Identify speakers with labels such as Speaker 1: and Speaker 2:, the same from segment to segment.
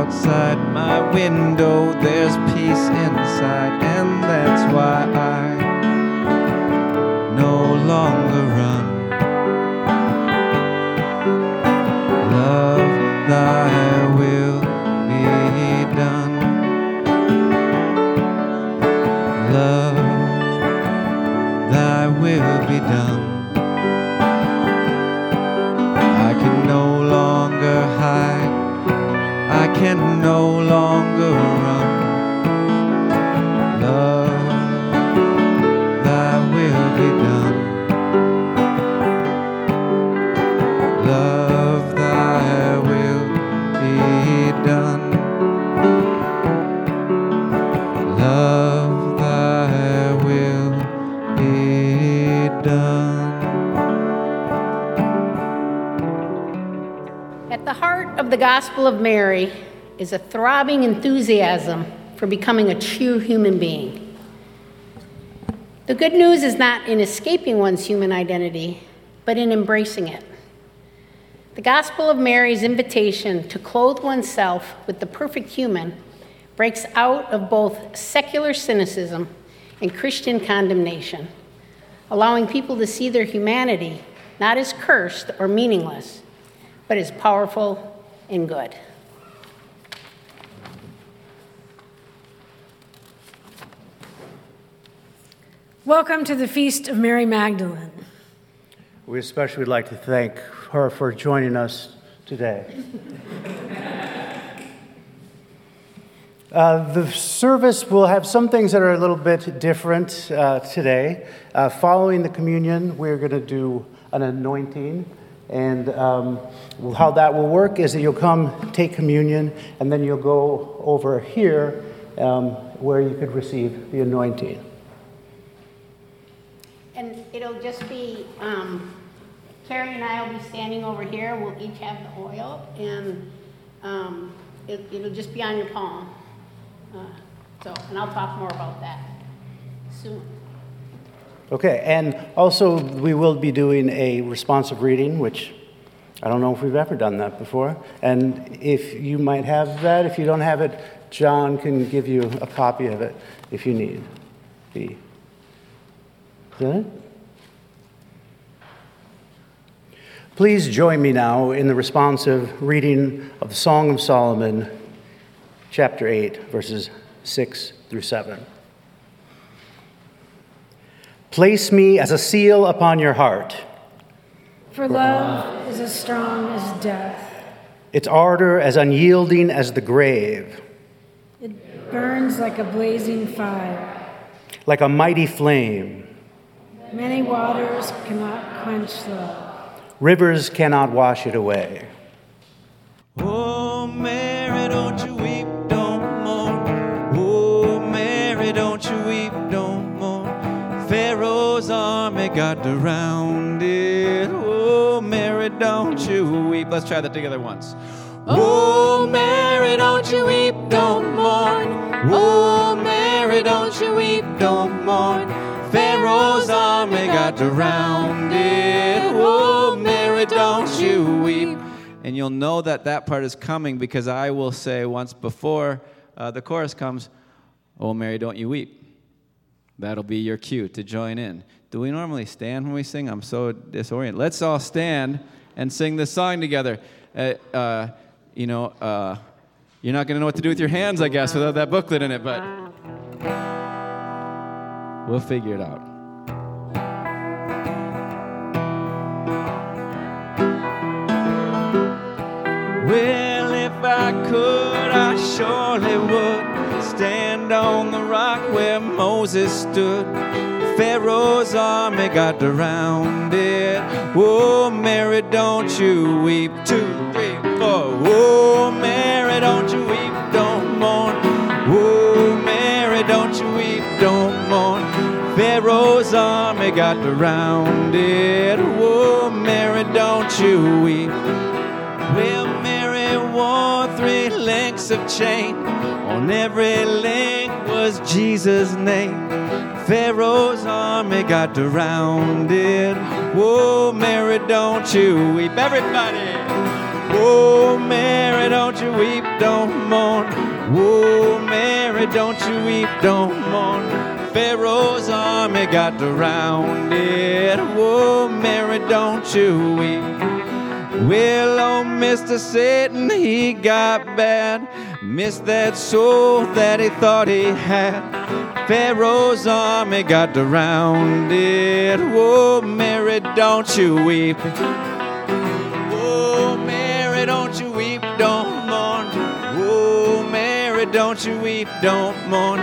Speaker 1: outside my window. There's peace inside, and that's why I
Speaker 2: Gospel of Mary is a throbbing enthusiasm for becoming a true human being. The good news is not in escaping one's human identity, but in embracing it. The Gospel of Mary's invitation to clothe oneself with the perfect human breaks out of both secular cynicism and Christian condemnation, allowing people to see their humanity not as cursed or meaningless, but as powerful and good.
Speaker 3: Welcome to the Feast of Mary Magdalene.
Speaker 4: We especially would like to thank her for joining us today. Uh, the service will have some things that are a little bit different uh, today. Uh, following the communion, we're going to do an anointing. And um, how that will work is that you'll come take communion, and then you'll go over here um, where you could receive the anointing.
Speaker 2: And it'll just be, um, Carrie and I will be standing over here. We'll each have the oil, and um, it, it'll just be on your palm. Uh, so, and I'll talk more about that soon.
Speaker 4: Okay, and also we will be doing a responsive reading, which I don't know if we've ever done that before. And if you might have that, if you don't have it, John can give you a copy of it if you need. The, is? Please join me now in the responsive reading of the Song of Solomon, chapter 8, verses 6 through 7. Place me as a seal upon your heart.
Speaker 3: For love is as strong as death.
Speaker 4: Its ardor as unyielding as the grave,
Speaker 3: It burns like a blazing fire.
Speaker 4: like a mighty flame.
Speaker 3: Many waters cannot quench love.
Speaker 4: Rivers cannot wash it away.
Speaker 1: Oh, Mary, don't you weep, got around it. Oh, Mary, don't you weep. Let's try that together once. Oh, Mary, don't you weep, don't mourn. Oh, Mary, don't you weep, don't mourn. Pharaoh's army got around it. Oh, Mary, don't you weep. And you'll know that that part is coming because I will say once before uh, the chorus comes, Oh, Mary, don't you weep. That'll be your cue to join in. Do we normally stand when we sing? I'm so disoriented. Let's all stand and sing this song together. Uh, uh, you know, uh, you're not going to know what to do with your hands, I guess, without that booklet in it, but we'll figure it out. Well, if I could, I surely would stand on the rock where Moses stood. Pharaoh's army got around it. Oh, Mary, don't you weep. Two, three, four. Oh, Mary, don't you weep, don't mourn. Oh, Mary, don't you weep, don't mourn. Pharaoh's army got around it. Oh, Mary, don't you weep. Well, Mary wore three links of chain. On every link was Jesus' name. Pharaoh's army got it. Whoa, Mary, don't you weep. Everybody. Whoa, Mary, don't you weep, don't mourn. Whoa, Mary, don't you weep, don't mourn. Pharaoh's army got around it. Whoa, Mary, don't you weep. Well, oh, Mr. Satan, he got bad. Missed that soul that he thought he had. Pharaoh's army got around it. Whoa, Mary, don't you weep. Whoa, Mary, don't you weep, don't mourn. Whoa, Mary, don't you weep, don't mourn.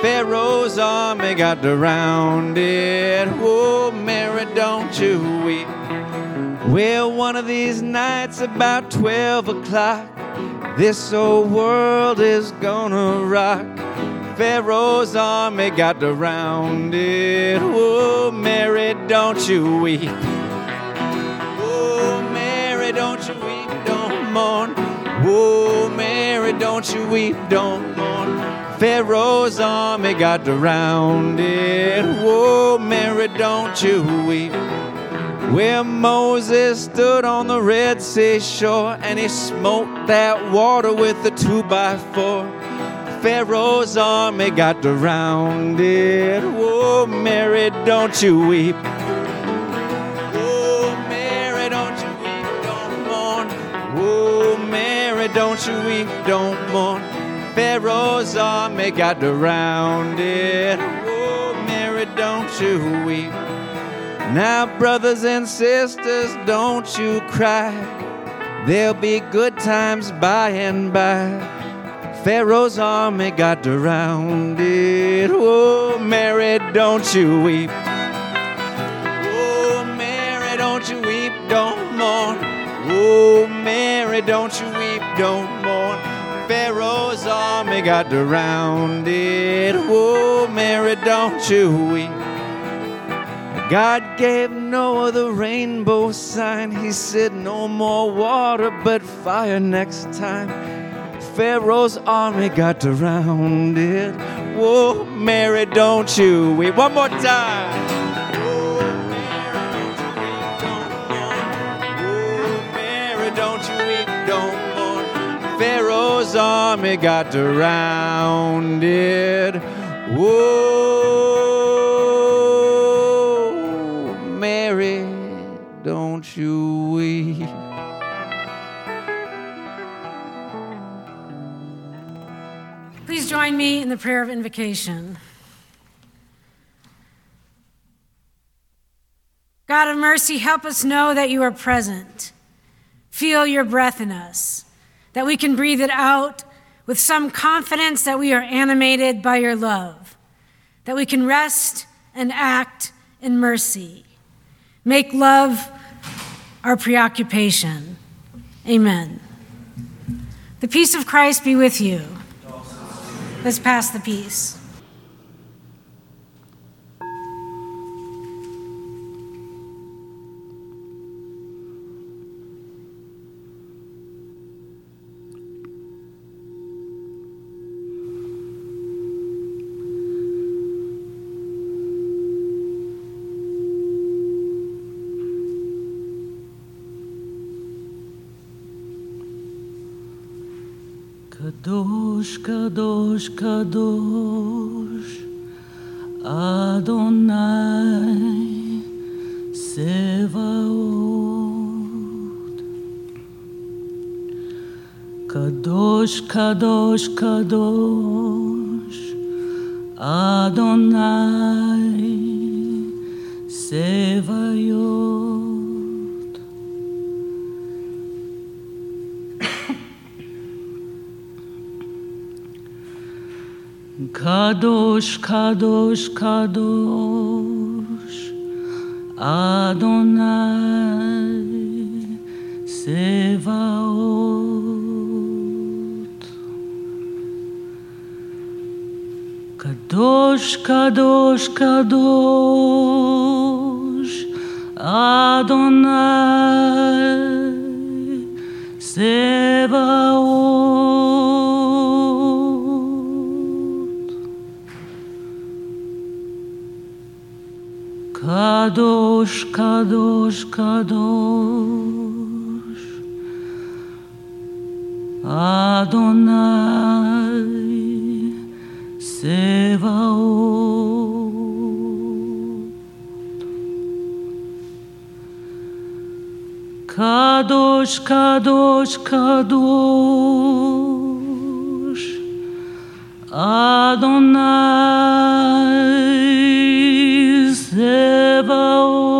Speaker 1: Pharaoh's army got around it. Whoa, Mary, don't you weep. Well, one of these nights, about 12 o'clock, this old world is gonna rock. Pharaoh's army got around it. Oh, Mary, don't you weep. Oh, Mary, don't you weep, don't mourn. Oh, Mary, don't you weep, don't mourn. Pharaoh's army got around it. Oh, Mary, don't you weep. Where Moses stood on the Red Sea shore and he smote that water with a two by four. Pharaoh's army got it. Oh, Mary, don't you weep. Oh, Mary, don't you weep, don't mourn. Oh, Mary, don't you weep, don't mourn. Pharaoh's army got it. Oh, Mary, don't you weep. Now, brothers and sisters, don't you cry. There'll be good times by and by. Pharaoh's army got around it. Oh, Mary, don't you weep. Oh, Mary, don't you weep, don't mourn. Oh, Mary, don't you weep, don't mourn. Pharaoh's army got surrounded. Oh, Mary, don't you weep. God gave Noah the rainbow sign. He said, No more water, but fire next time. Pharaoh's army got surrounded. Whoa, Mary, don't you weep. One more time. Whoa, Mary, don't you weep, don't mourn. Pharaoh's army got surrounded. Whoa, don't you weep.
Speaker 3: Please join me in the prayer of invocation. God of mercy, help us know that you are present. Feel your breath in us, that we can breathe it out with some confidence that we are animated by your love, that we can rest and act in mercy. Make love our preoccupation. Amen. The peace of Christ be with you. Let's pass the peace.
Speaker 5: Kadosh, Kadosh, Kadosh, Adonai, Sevaot. Kadosh, Kadosh, Kadosh, Adonai, Sevaot. Kadosh, Kadosh, Kadosh, Adonai, Sevaot. Kadosh, Kadosh, Kadosh, Adonai, Sevaot. Kadosh, Kadosh, Kadosh, Adonai, Sevaot. Kadosh, Kadosh, Kadosh, Adonai, Sevaot.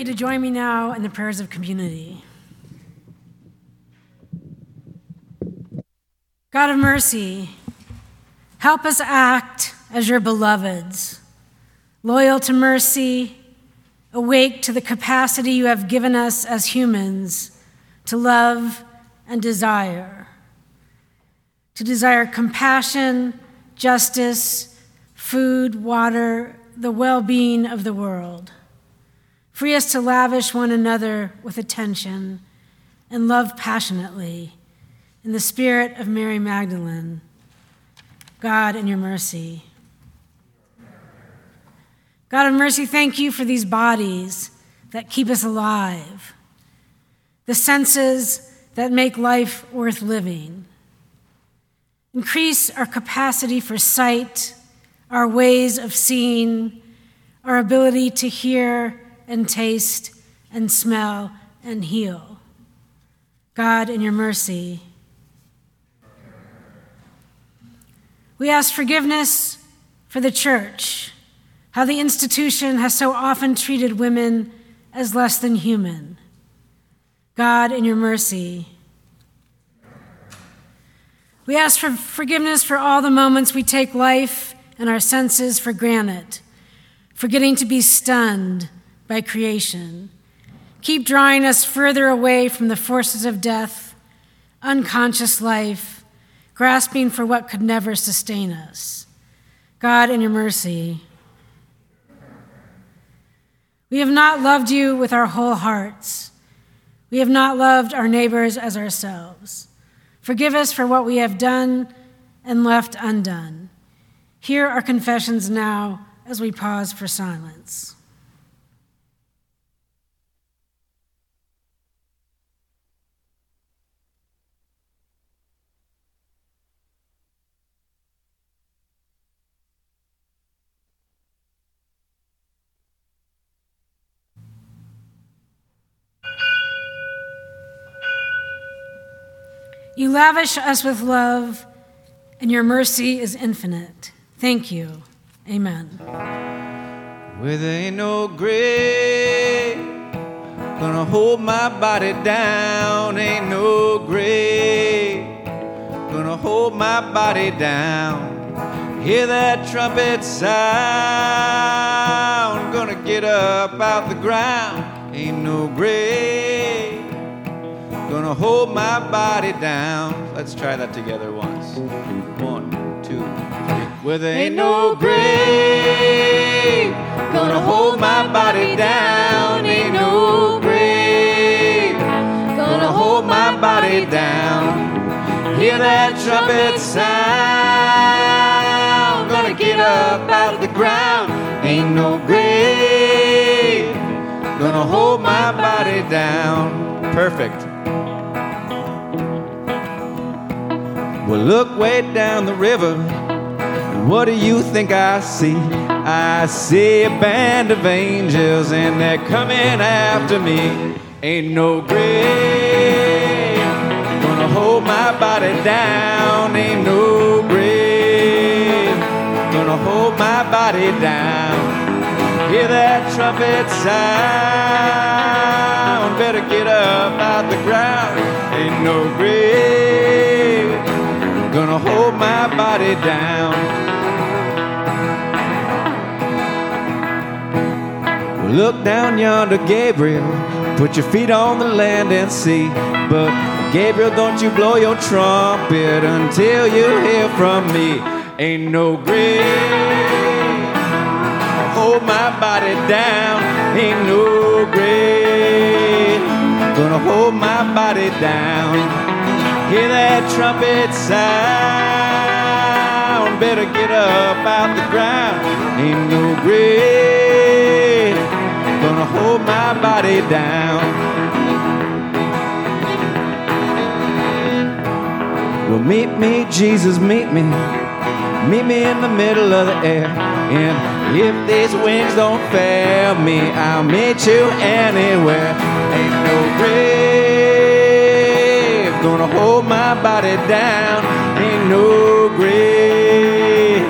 Speaker 3: You to join me now in the prayers of community. God of mercy, help us act as your beloveds, loyal to mercy, awake to the capacity you have given us as humans to love and desire, to desire compassion, justice, food, water, the well being of the world. Free us to lavish one another with attention and love passionately in the spirit of Mary Magdalene. God, in your mercy. God of mercy, thank you for these bodies that keep us alive, the senses that make life worth living. Increase our capacity for sight, our ways of seeing, our ability to hear and taste and smell and heal. God, in your mercy, we ask forgiveness for the church, how the institution has so often treated women as less than human. God, in your mercy, we ask for forgiveness for all the moments we take life and our senses for granted, forgetting to be stunned by creation. Keep drawing us further away from the forces of death, unconscious life, grasping for what could never sustain us. God, in your mercy, we have not loved you with our whole hearts. We have not loved our neighbors as ourselves. Forgive us for what we have done and left undone. Hear our confessions now as we pause for silence. You lavish us with love, and your mercy is infinite. Thank you. Amen.
Speaker 1: There ain't no grave gonna hold my body down. Ain't no grave gonna hold my body down. Hear that trumpet sound, gonna get up out the ground. Ain't no grave gonna hold my body down. Let's try that together once. One, two, three. Where there ain't no grave gonna hold my body down. Ain't no grave gonna hold my body down. Hear that trumpet sound. Gonna get up out of the ground. Ain't no grave gonna hold my body down. Perfect. Well, look way down the river. and What do you think I see? I see a band of angels and they're coming after me. Ain't no grave gonna hold my body down. Ain't no grave gonna hold my body down. Hear that trumpet sound. Better get up out the ground. Ain't no grave gonna hold my body down. Look down yonder, Gabriel. Put your feet on the land and see. But Gabriel, don't you blow your trumpet until you hear from me. Ain't no grave hold my body down. Ain't no grave gonna hold my body down. Hear that trumpet sound. Better get up out the ground. Ain't no grave gonna hold my body down. Well, meet me, Jesus, meet me. Meet me in the middle of the air. And if these wings don't fail me, I'll meet you anywhere. Ain't no hold my body down. Ain't no grave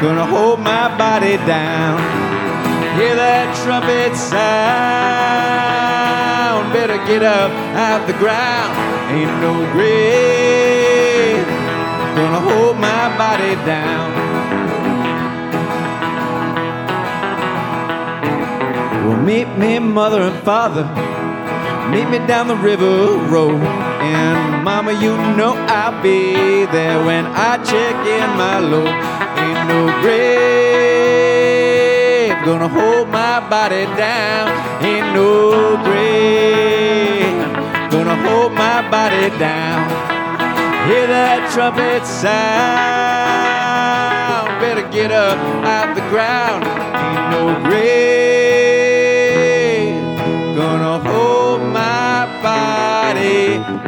Speaker 1: gonna hold my body down. Hear that trumpet sound. Better get up out the ground. Ain't no grave gonna hold my body down. Well, meet me, mother and father. Meet me down the river road. And mama, you know I'll be there when I check in my load. Ain't no grave gonna hold my body down. Ain't no grave gonna hold my body down. Hear that trumpet sound. Better get up out the ground. Ain't no grave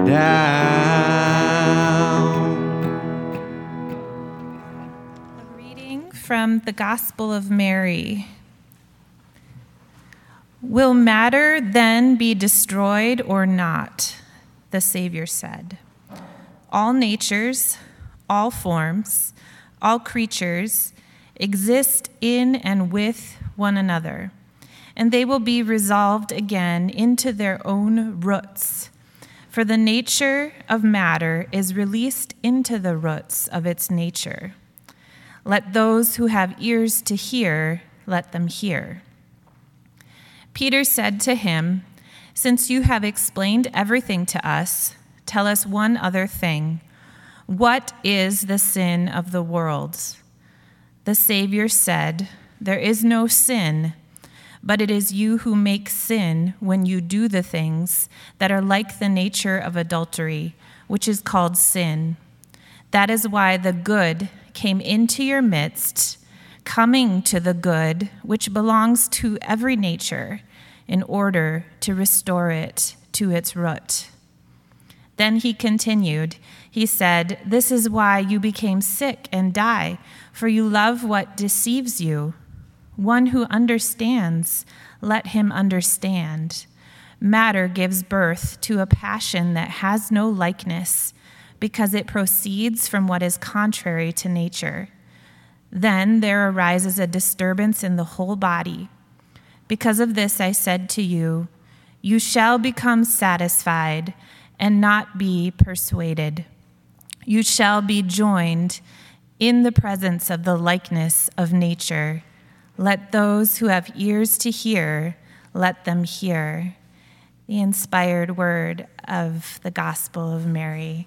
Speaker 1: down.
Speaker 6: A reading from the Gospel of Mary. Will matter then be destroyed or not? The Savior said. All natures, all forms, all creatures exist in and with one another, and they will be resolved again into their own roots. For the nature of matter is released into the roots of its nature. Let those who have ears to hear, let them hear. Peter said to him, Since you have explained everything to us, tell us one other thing. What is the sin of the world? The Savior said, There is no sin, but it is you who make sin when you do the things that are like the nature of adultery, which is called sin. That is why the good came into your midst, coming to the good which belongs to every nature, in order to restore it to its root. Then he continued, He said, This is why you became sick and die, for you love what deceives you. One who understands, let him understand. Matter gives birth to a passion that has no likeness, because it proceeds from what is contrary to nature. Then there arises a disturbance in the whole body. Because of this, I said to you, You shall become satisfied and not be persuaded. You shall be joined in the presence of the likeness of nature. Let those who have ears to hear, let them hear. The inspired word of the Gospel of Mary.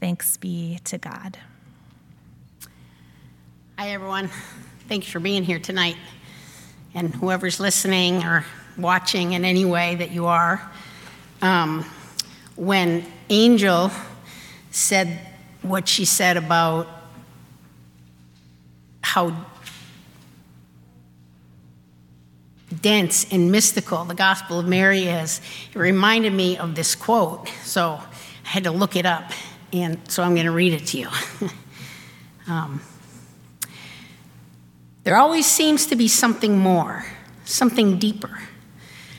Speaker 6: Thanks be to God.
Speaker 2: Hi, everyone. Thanks for being here tonight. And whoever's listening or watching in any way that you are, um, when Angel said what she said about how dense and mystical the Gospel of Mary is, it reminded me of this quote. So I had to look it up, and so I'm going to read it to you. um, there always seems to be something more, something deeper,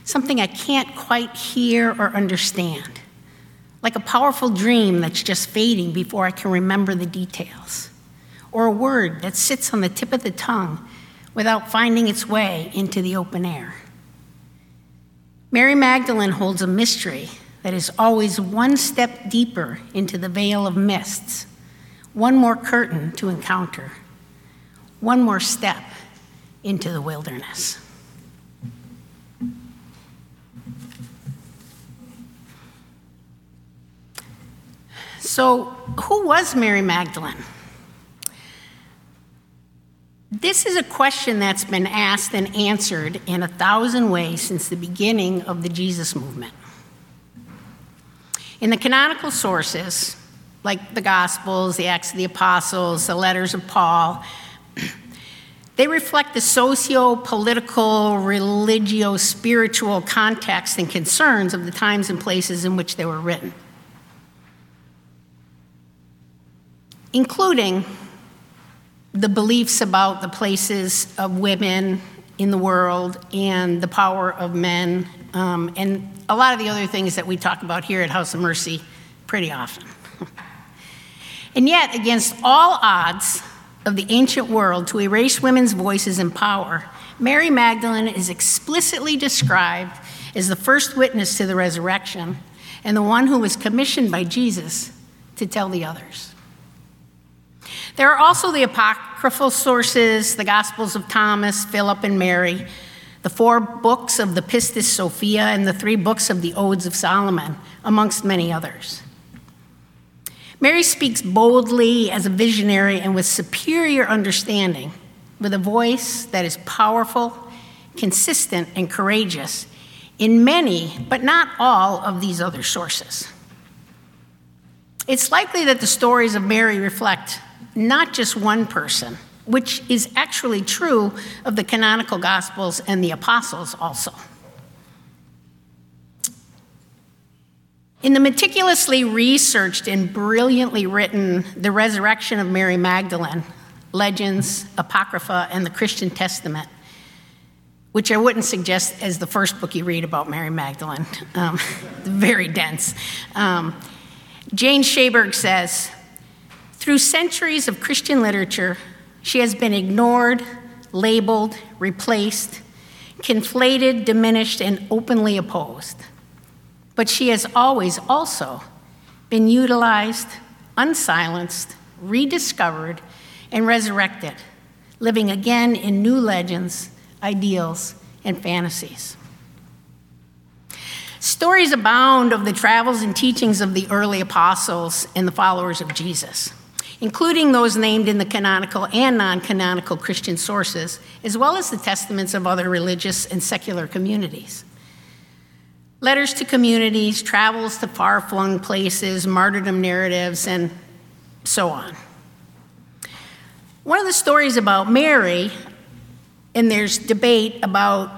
Speaker 2: something I can't quite hear or understand, like a powerful dream that's just fading before I can remember the details, or a word that sits on the tip of the tongue without finding its way into the open air. Mary Magdalene holds a mystery that is always one step deeper into the veil of mists, one more curtain to encounter, one more step into the wilderness. So, who was Mary Magdalene? This is a question that's been asked and answered in a thousand ways since the beginning of the Jesus movement. In the canonical sources, like the Gospels, the Acts of the Apostles, the letters of Paul, they reflect the socio political, religio spiritual context and concerns of the times and places in which they were written, including the beliefs about the places of women in the world and the power of men, um, and a lot of the other things that we talk about here at House of Mercy pretty often. and yet, against all odds of the ancient world to erase women's voices and power, Mary Magdalene is explicitly described as the first witness to the resurrection and the one who was commissioned by Jesus to tell the others. There are also the apocryphal sources, the Gospels of Thomas, Philip, and Mary, the four books of the Pistis Sophia, and the three books of the Odes of Solomon, amongst many others. Mary speaks boldly as a visionary and with superior understanding, with a voice that is powerful, consistent, and courageous in many, but not all, of these other sources. It's likely that the stories of Mary reflect not just one person, which is actually true of the canonical Gospels and the Apostles also. In the meticulously researched and brilliantly written The Resurrection of Mary Magdalene, Legends, Apocrypha, and the Christian Testament, which I wouldn't suggest as the first book you read about Mary Magdalene, um, very dense. Um, Jane Schaberg says, through centuries of Christian literature, she has been ignored, labeled, replaced, conflated, diminished, and openly opposed. But she has always also been utilized, unsilenced, rediscovered, and resurrected, living again in new legends, ideals, and fantasies. Stories abound of the travels and teachings of the early apostles and the followers of Jesus including those named in the canonical and non canonical Christian sources, as well as the testaments of other religious and secular communities. Letters to communities, travels to far flung places, martyrdom narratives, and so on. One of the stories about Mary, and there's debate about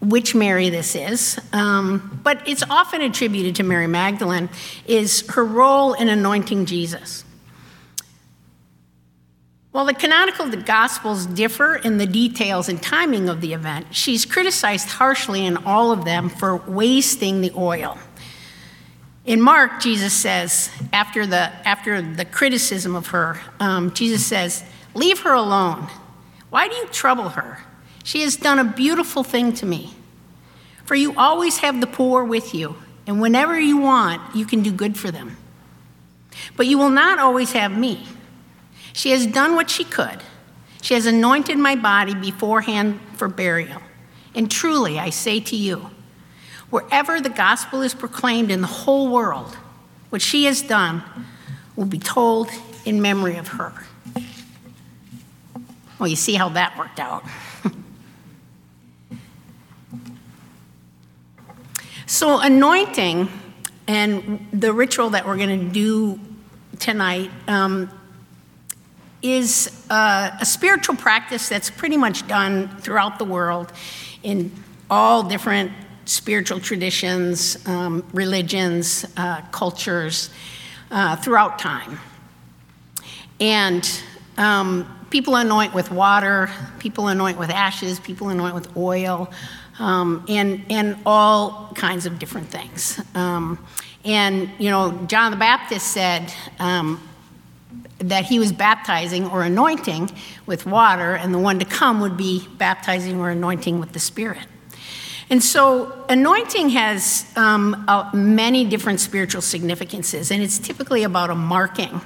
Speaker 2: which Mary this is, um, but it's often attributed to Mary Magdalene, is her role in anointing Jesus. While the canonical Gospels differ in the details and timing of the event, she's criticized harshly in all of them for wasting the oil. In Mark, Jesus says, after the, after the criticism of her, um, Jesus says, Leave her alone. Why do you trouble her? She has done a beautiful thing to me. For you always have the poor with you, and whenever you want, you can do good for them. But you will not always have me. She has done what she could. She has anointed my body beforehand for burial. And truly, I say to you, wherever the gospel is proclaimed in the whole world, what she has done will be told in memory of her. Well, you see how that worked out. so, anointing and the ritual that we're going to do tonight um, is uh, a spiritual practice that's pretty much done throughout the world in all different spiritual traditions, um, religions, uh, cultures uh, throughout time. And um, people anoint with water, people anoint with ashes, people anoint with oil, um, and, and all kinds of different things. Um, and, you know, John the Baptist said, um, that he was baptizing or anointing with water, and the one to come would be baptizing or anointing with the Spirit. And so, anointing has um, uh, many different spiritual significances, and it's typically about a marking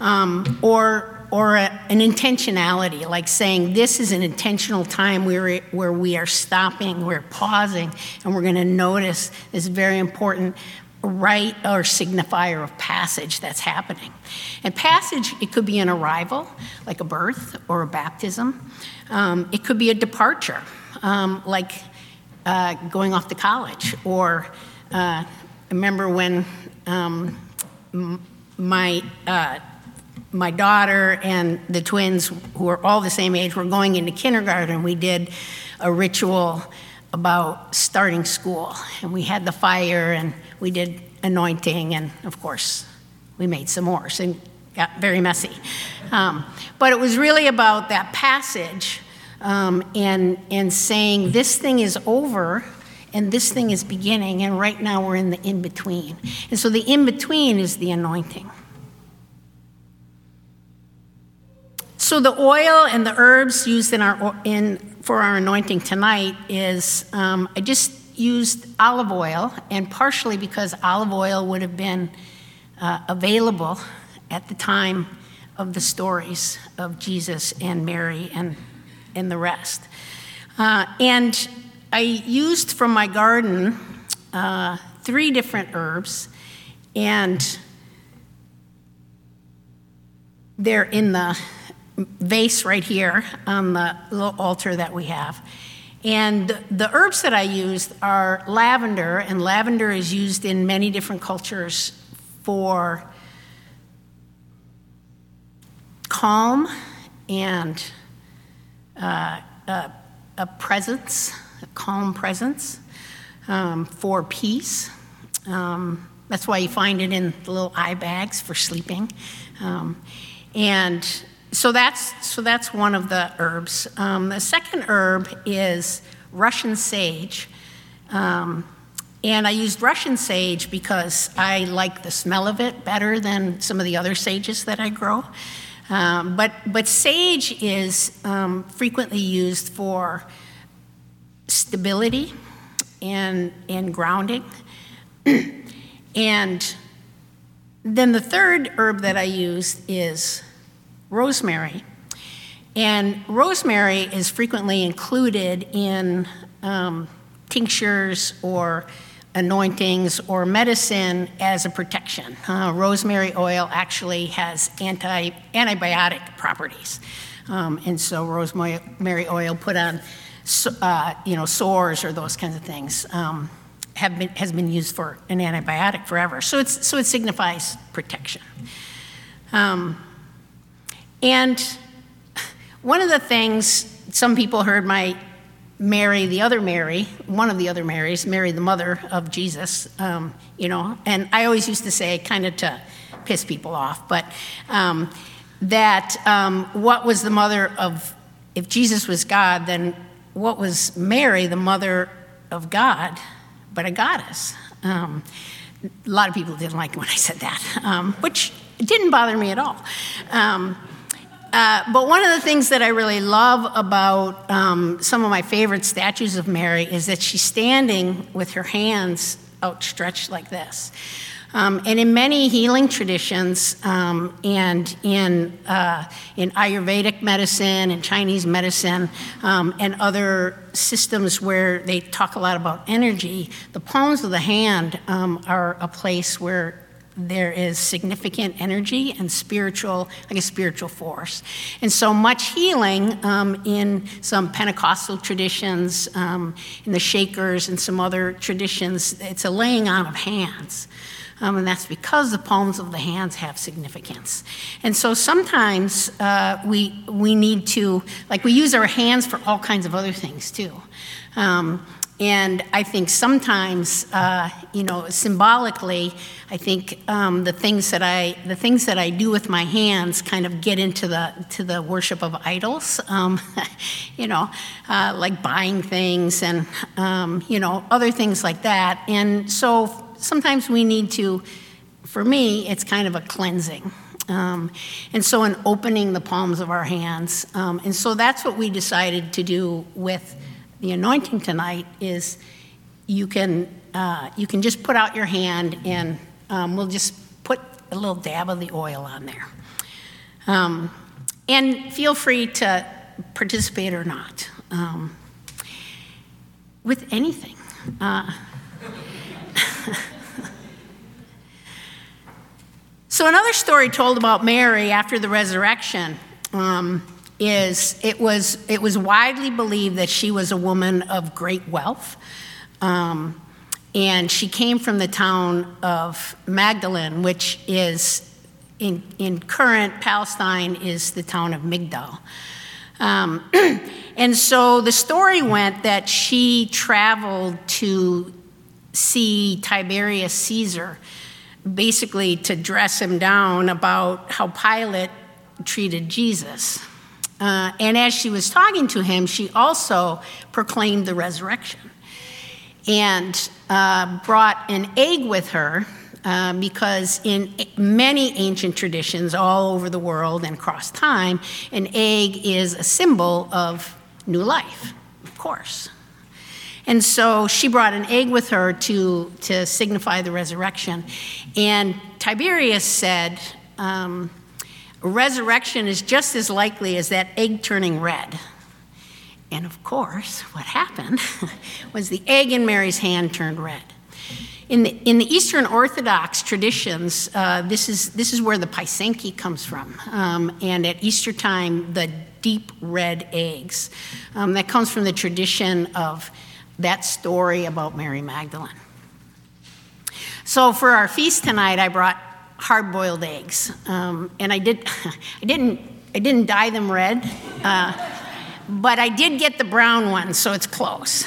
Speaker 2: um, or or a, an intentionality, like saying this is an intentional time where, where we are stopping, we're pausing, and we're going to notice this very important rite or signifier of passage that's happening. And passage, it could be an arrival, like a birth or a baptism. Um, it could be a departure, um, like uh, going off to college. Or uh, I remember when um, my uh, my daughter and the twins, who are all the same age, were going into kindergarten. We did a ritual about starting school, and we had the fire and we did anointing, and of course, we made s'mores and got very messy. Um, but it was really about that passage um, and, and saying, this thing is over and this thing is beginning, and right now we're in the in between. And so the in between is the anointing. So the oil and the herbs used in our in for our anointing tonight is um, I just used olive oil, and partially because olive oil would have been uh, available at the time of the stories of Jesus and Mary and, and the rest. Uh, and I used from my garden uh, three different herbs, and they're in the vase right here on the little altar that we have. And the herbs that I used are lavender, and lavender is used in many different cultures for calm and uh, a, a, presence, a calm presence, um, for peace. Um, that's why you find it in the little eye bags for sleeping. Um, and so that's, so that's one of the herbs. Um, the second herb is Russian sage. Um, and I used Russian sage because I like the smell of it better than some of the other sages that I grow. Um, but, but sage is um, frequently used for stability and, and grounding. and then the third herb that I use is rosemary. And rosemary is frequently included in um, tinctures or anointings or medicine as a protection. Uh, rosemary oil actually has anti, antibiotic properties. Um, and so rosemary oil put on uh, you know, sores or those kinds of things um, have been, has been used for an antibiotic forever. So, it's, so it signifies protection. Um, and one of the things some people heard my Mary, the other Mary, one of the other Marys, Mary, the mother of Jesus, um, you know, and I always used to say, kind of to piss people off, but um, that um, what was the mother of, if Jesus was God, then what was Mary, the mother of God, but a goddess? Um, a lot of people didn't like when I said that, um, which didn't bother me at all. Uh, but one of the things that I really love about um, some of my favorite statues of Mary is that she's standing with her hands outstretched like this. Um, and in many healing traditions, um, and in, uh, in Ayurvedic medicine and Chinese medicine, um, and other systems where they talk a lot about energy, the palms of the hand um, are a place where there is significant energy and spiritual, like a spiritual force. And so much healing um, in some Pentecostal traditions, um, in the Shakers, and some other traditions, it's a laying on of hands. Um, and that's because the palms of the hands have significance. And so sometimes uh, we, we need to, like, we use our hands for all kinds of other things too. Um, and I think sometimes, uh, you know, symbolically, I think um, the things that I the things that I do with my hands kind of get into the to the worship of idols. Um, you know, uh, like buying things and um, you know other things like that. And so sometimes we need to. For me, it's kind of a cleansing. Um, and so, in opening the palms of our hands, um, and so that's what we decided to do with the anointing tonight is you can, uh, you can just put out your hand and um, we'll just put a little dab of the oil on there. Um, and feel free to participate or not um, with anything. Uh, so, another story told about Mary after the resurrection. Um, is it was, it was widely believed that she was a woman of great wealth. Um, and she came from the town of Magdalene, which is in, in current Palestine is the town of Migdal. Um, and so the story went that she traveled to see Tiberius Caesar, basically to dress him down about how Pilate treated Jesus. Uh, and as she was talking to him, she also proclaimed the resurrection and uh, brought an egg with her uh, because in many ancient traditions all over the world and across time, an egg is a symbol of new life, of course. And so she brought an egg with her to, to signify the resurrection. And Tiberius said, um, resurrection is just as likely as that egg turning red. And of course, what happened was the egg in Mary's hand turned red. In the, in the Eastern Orthodox traditions, uh, this, is, this is where the Pysanky comes from. Um, and at Easter time, the deep red eggs. Um, that comes from the tradition of that story about Mary Magdalene. So for our feast tonight, I brought hard-boiled eggs, um, and I did. I didn't. I didn't dye them red, uh, but I did get the brown ones, so it's close.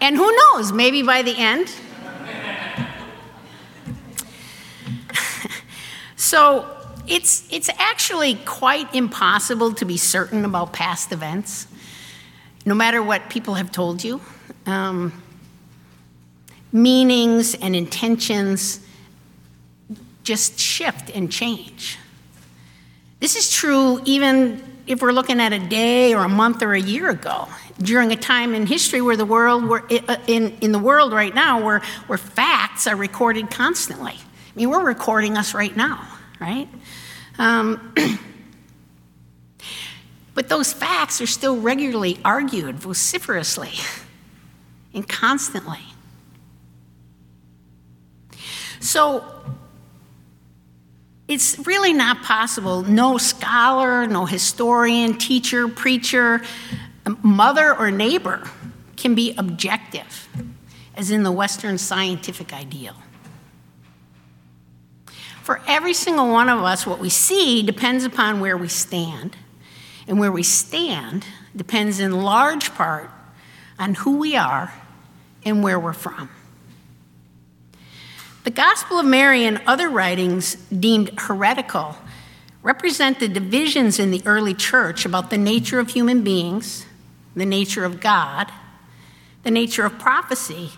Speaker 2: And who knows? Maybe by the end. so it's it's actually quite impossible to be certain about past events, no matter what people have told you um, meanings and intentions just shift and change. This is true even if we're looking at a day or a month or a year ago, during a time in history where the world, were, uh, in, in the world right now, where, where facts are recorded constantly. I mean, we're recording us right now, right? Um, but those facts are still regularly argued vociferously and constantly. So it's really not possible. No scholar, no historian, teacher, preacher, mother, or neighbor can be objective, as in the Western scientific ideal. For every single one of us, what we see depends upon where we stand. And where we stand depends in large part on who we are and where we're from. The Gospel of Mary and other writings deemed heretical represent the divisions in the early church about the nature of human beings, the nature of God, the nature of prophecy,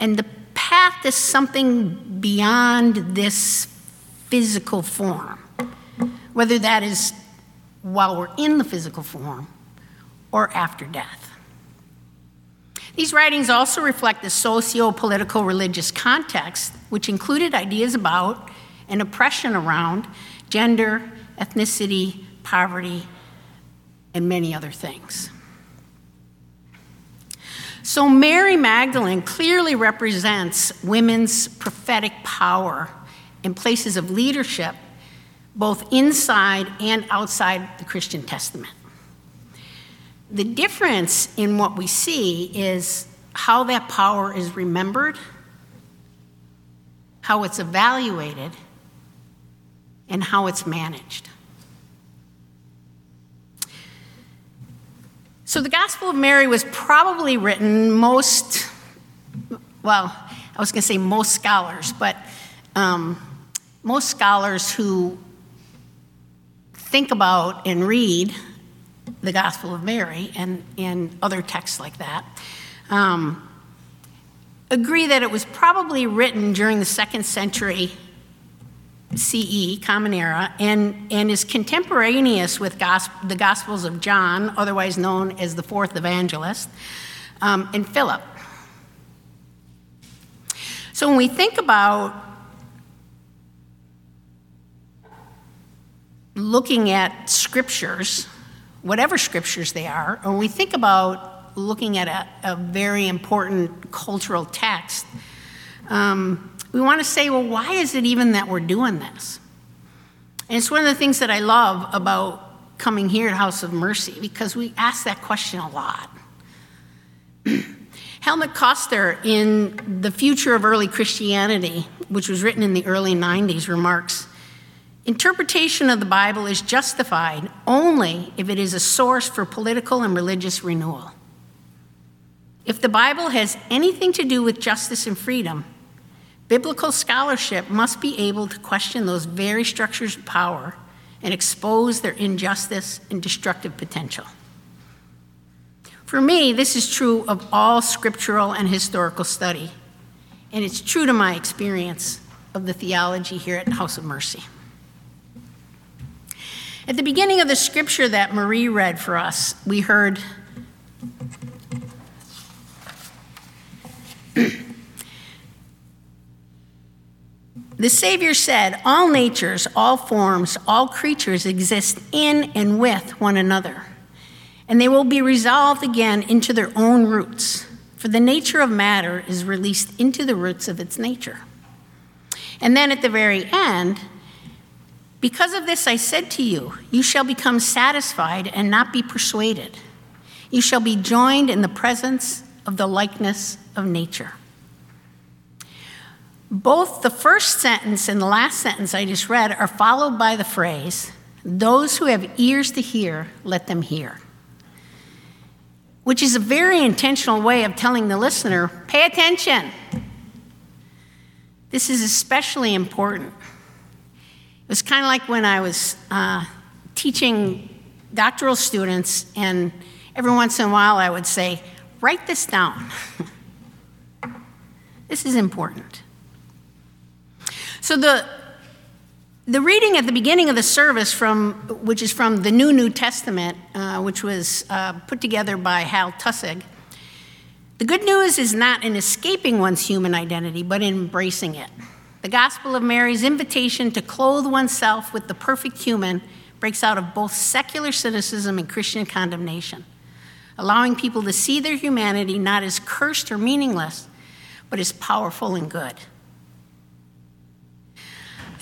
Speaker 2: and the path to something beyond this physical form, whether that is while we're in the physical form or after death. These writings also reflect the socio political religious context, which included ideas about and oppression around gender, ethnicity, poverty, and many other things. So, Mary Magdalene clearly represents women's prophetic power in places of leadership, both inside and outside the Christian Testament. The difference in what we see is how that power is remembered, how it's evaluated, and how it's managed. So, the Gospel of Mary was probably written most, well, I was going to say most scholars, but um, most scholars who think about and read the Gospel of Mary and, and other texts like that, um, agree that it was probably written during the second century CE, Common Era, and, and is contemporaneous with gosp- the Gospels of John, otherwise known as the fourth evangelist, um, and Philip. So when we think about looking at scriptures, whatever scriptures they are, or we think about looking at a, a very important cultural text, um, we want to say, well, why is it even that we're doing this? And it's one of the things that I love about coming here at House of Mercy because we ask that question a lot. Helmut Koester, in The Future of Early Christianity, which was written in the early 90s, remarks Interpretation of the Bible is justified only if it is a source for political and religious renewal. If the Bible has anything to do with justice and freedom, biblical scholarship must be able to question those very structures of power and expose their injustice and destructive potential. For me, this is true of all scriptural and historical study, and it's true to my experience of the theology here at House of Mercy. At the beginning of the scripture that Marie read for us, we heard The Savior said, All natures, all forms, all creatures exist in and with one another, and they will be resolved again into their own roots. For the nature of matter is released into the roots of its nature. And then at the very end, because of this I said to you, you shall become satisfied and not be persuaded. You shall be joined in the presence of the likeness of nature. Both the first sentence and the last sentence I just read are followed by the phrase, Those who have ears to hear, let them hear. Which is a very intentional way of telling the listener, pay attention. This is especially important. It was kind of like when I was uh, teaching doctoral students, and every once in a while I would say, write this down. this is important. So the the reading at the beginning of the service from which is from the New New Testament, uh, which was uh, put together by Hal Taussig. The good news is not in escaping one's human identity, but in embracing it. The Gospel of Mary's invitation to clothe oneself with the perfect human breaks out of both secular cynicism and Christian condemnation, allowing people to see their humanity not as cursed or meaningless, but as powerful and good.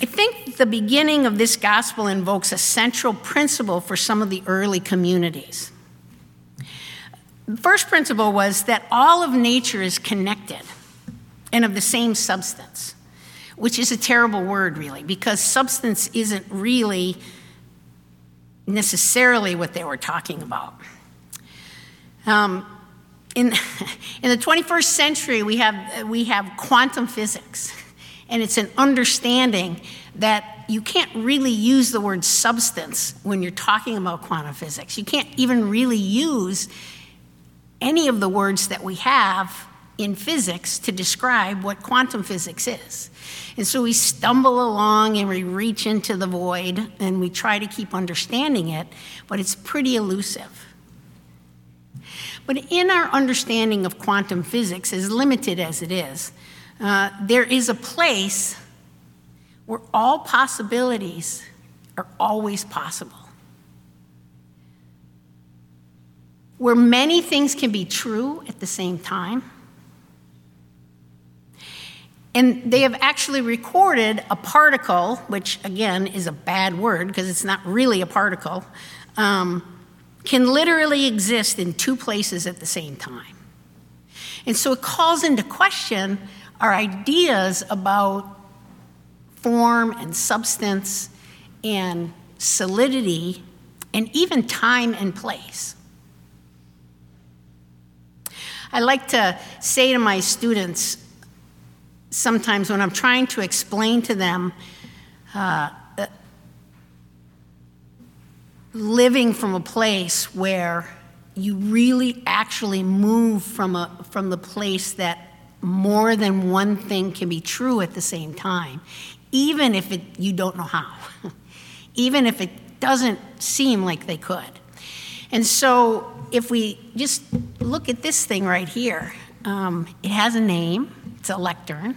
Speaker 2: I think the beginning of this gospel invokes a central principle for some of the early communities. The first principle was that all of nature is connected and of the same substance, which is a terrible word, really, because substance isn't really necessarily what they were talking about. Um, in, in the 21st century, we have, we have quantum physics and it's an understanding that you can't really use the word substance when you're talking about quantum physics. You can't even really use any of the words that we have in physics to describe what quantum physics is. And so we stumble along and we reach into the void and we try to keep understanding it, but it's pretty elusive. But in our understanding of quantum physics, as limited as it is, uh, there is a place where all possibilities are always possible. Where many things can be true at the same time. And they have actually recorded a particle, which again is a bad word because it's not really a particle, um, can literally exist in two places at the same time. And so it calls into question our ideas about form and substance and solidity and even time and place. I like to say to my students sometimes when I'm trying to explain to them uh, living from a place where you really actually move from, a, from the place that more than one thing can be true at the same time, even if it, you don't know how, even if it doesn't seem like they could. And so, if we just look at this thing right here, um, it has a name, it's a lectern,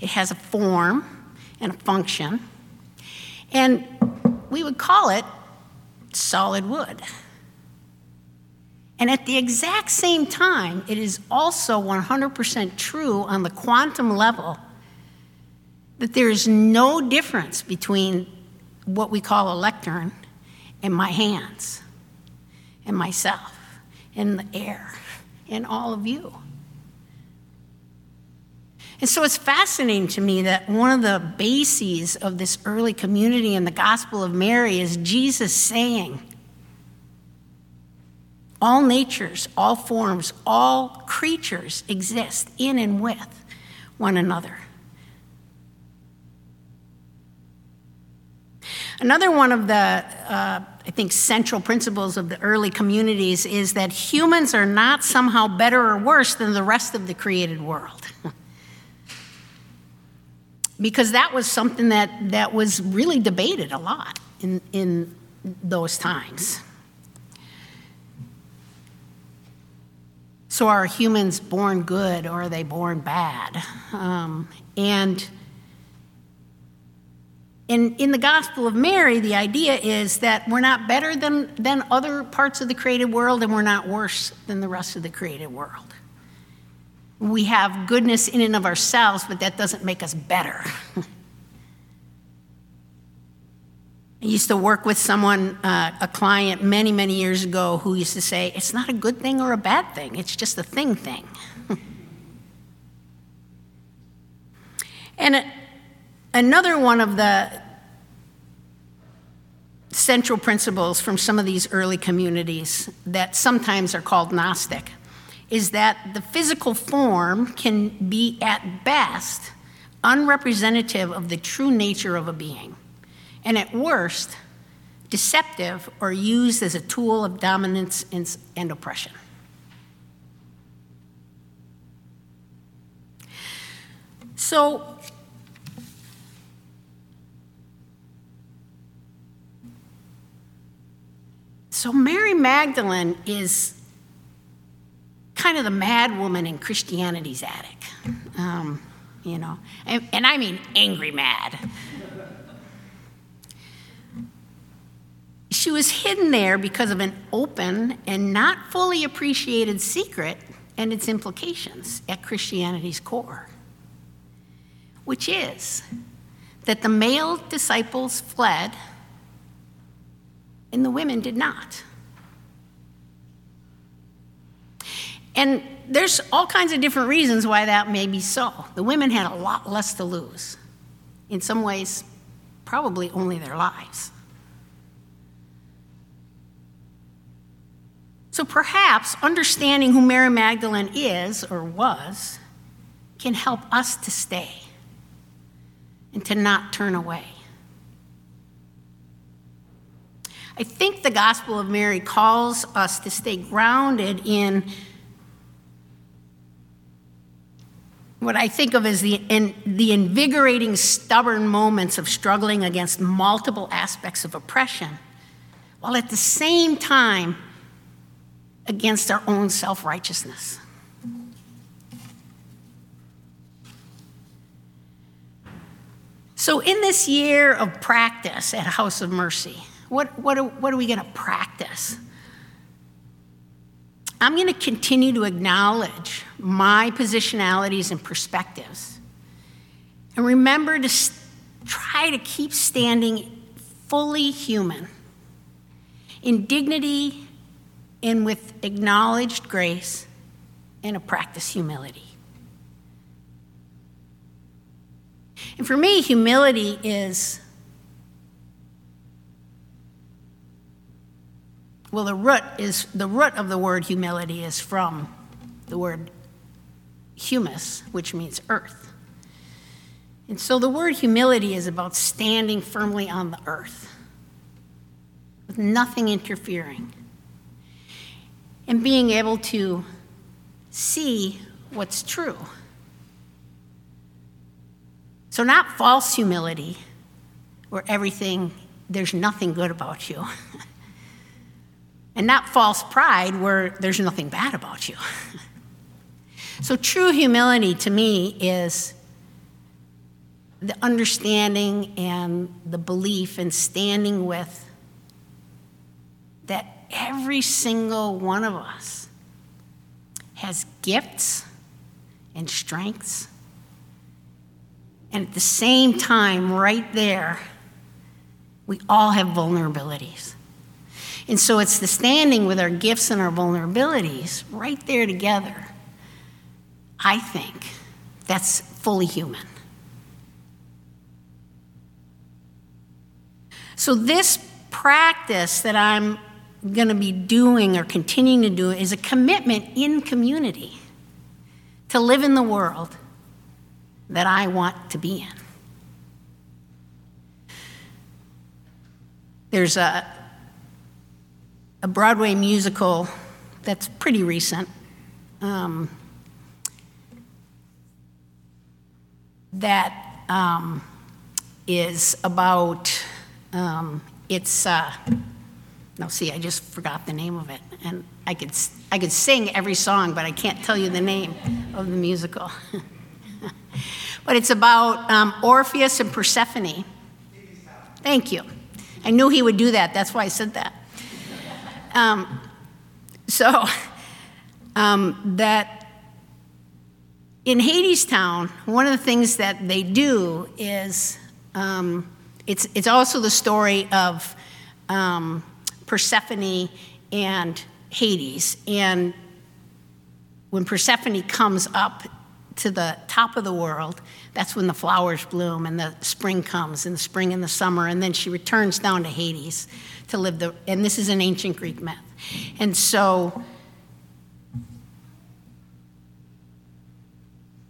Speaker 2: it has a form and a function, and we would call it solid wood. And at the exact same time, it is also 100% true on the quantum level that there is no difference between what we call a lectern and my hands and myself and the air and all of you. And so it's fascinating to me that one of the bases of this early community in the Gospel of Mary is Jesus saying, all natures, all forms, all creatures exist in and with one another. Another one of the, uh, I think, central principles of the early communities is that humans are not somehow better or worse than the rest of the created world. because that was something that, that was really debated a lot in, in those times. So, are humans born good or are they born bad? Um, and in, in the Gospel of Mary, the idea is that we're not better than, than other parts of the created world and we're not worse than the rest of the created world. We have goodness in and of ourselves, but that doesn't make us better. I used to work with someone, uh, a client many, many years ago, who used to say, It's not a good thing or a bad thing, it's just a thing thing. and another one of the central principles from some of these early communities that sometimes are called Gnostic is that the physical form can be, at best, unrepresentative of the true nature of a being and at worst, deceptive or used as a tool of dominance and oppression. So, so Mary Magdalene is kind of the mad woman in Christianity's attic, um, you know, and, and I mean angry mad. She was hidden there because of an open and not fully appreciated secret and its implications at Christianity's core, which is that the male disciples fled and the women did not. And there's all kinds of different reasons why that may be so. The women had a lot less to lose. In some ways, probably only their lives. So perhaps understanding who Mary Magdalene is or was can help us to stay and to not turn away. I think the Gospel of Mary calls us to stay grounded in what I think of as the, in, the invigorating, stubborn moments of struggling against multiple aspects of oppression, while at the same time against our own self righteousness. So, in this year of practice at House of Mercy, what, what, are, what are we going to practice? I'm going to continue to acknowledge my positionalities and perspectives. And remember to st- try to keep standing fully human in dignity and with acknowledged grace and a practice humility. And for me, humility is well, the root is the root of the word humility is from the word humus, which means earth. And so the word humility is about standing firmly on the earth with nothing interfering and being able to see what's true. So, not false humility, where everything, there's nothing good about you. and not false pride, where there's nothing bad about you. so, true humility to me is the understanding and the belief and standing with that every single one of us has gifts and strengths. And at the same time, right there, we all have vulnerabilities. And so it's the standing with our gifts and our vulnerabilities right there together. I think that's fully human. So, this practice that I'm going to be doing or continuing to do is a commitment in community to live in the world that I want to be in. There's a, a Broadway musical that's pretty recent um, that um, is about, um, it's. Uh, no, see, I just forgot the name of it. And I could, I could sing every song, but I can't tell you the name of the musical. but it's about um, Orpheus and Persephone. Thank you. I knew he would do that. That's why I said that. Um, so, um, that in Hadestown, one of the things that they do is um, it's, it's also the story of um, Persephone and Hades. And when Persephone comes up to the top of the world, that's when the flowers bloom and the spring comes, and the spring and the summer, and then she returns down to Hades to live the. And this is an ancient Greek myth. And so,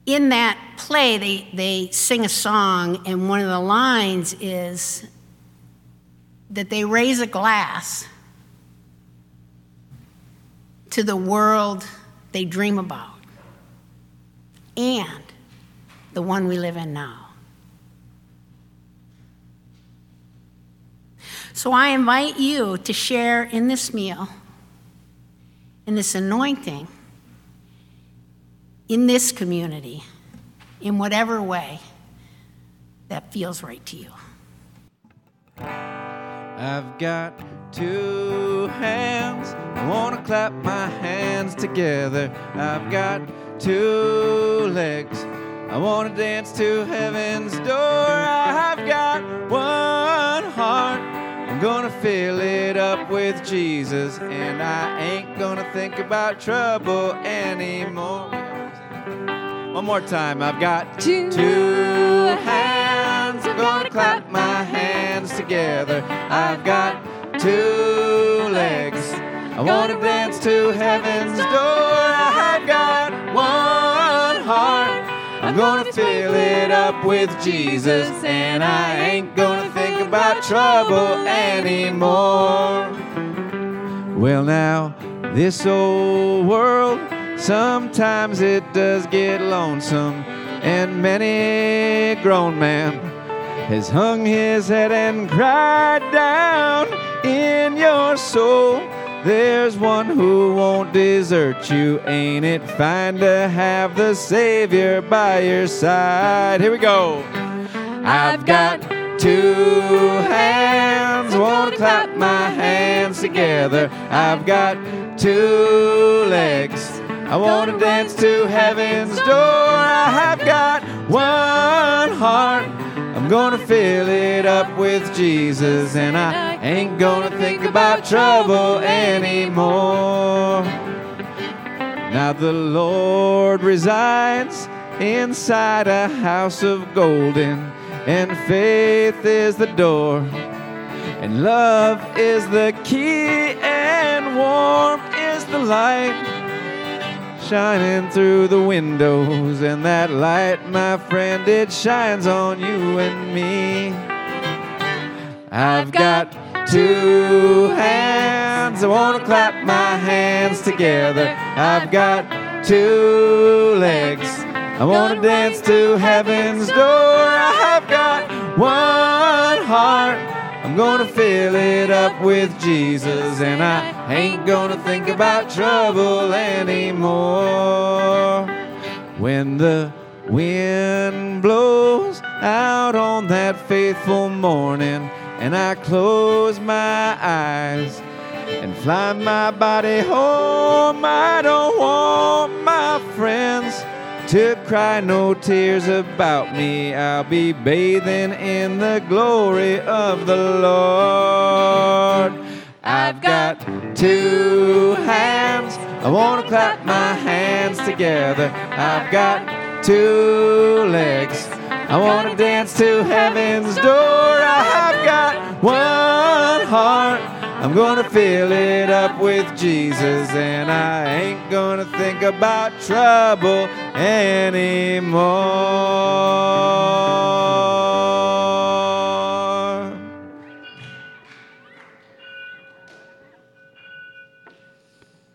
Speaker 2: in that play, they, they sing a song, and one of the lines is that they raise a glass to the world they dream about and the one we live in now. So I invite you to share in this meal, in this anointing, in this community, in whatever way that feels right to you.
Speaker 1: I've got two hands. I want to clap my hands together. I've got two legs. I want to dance to heaven's door. I've got one heart. I'm gonna fill it up with Jesus, and I ain't gonna think about trouble anymore. One more time. I've got two, hands. I'm gonna clap my hands together. I've got two legs. I wanna dance to heaven's door. I've got one heart. I'm gonna fill it up with Jesus, and I ain't gonna think about trouble anymore. Well, now, this old world, sometimes it does get lonesome, and many a grown man has hung his head and cried down in your soul. There's one who won't desert you. Ain't it fine to have the Savior by your side? Here we go. I've got two hands, wanna clap my hands together. I've got two legs, I wanna dance to heaven's door. I've got one heart, I'm gonna fill it up with Jesus, and I ain't gonna think about trouble anymore. Now the Lord resides inside a house of golden, and faith is the door, and love is the key, and warmth is the light shining through the windows, and that light, my friend, it shines on you and me. I've got two hands, I want to clap my hands together. I've got two legs, I want to dance to heaven's door. I've got one heart. I'm gonna fill it up with Jesus, and I ain't gonna think about trouble anymore. When the wind blows out on that faithful morning, and I close my eyes and fly my body home, I don't want my friends to cry no tears about me. I'll be bathing in the glory of the Lord. I've got two hands. I want to clap my hands together. I've got two legs. I want to dance to heaven's door. I've got one heart. I'm gonna fill it up with Jesus, and I ain't gonna think about trouble anymore.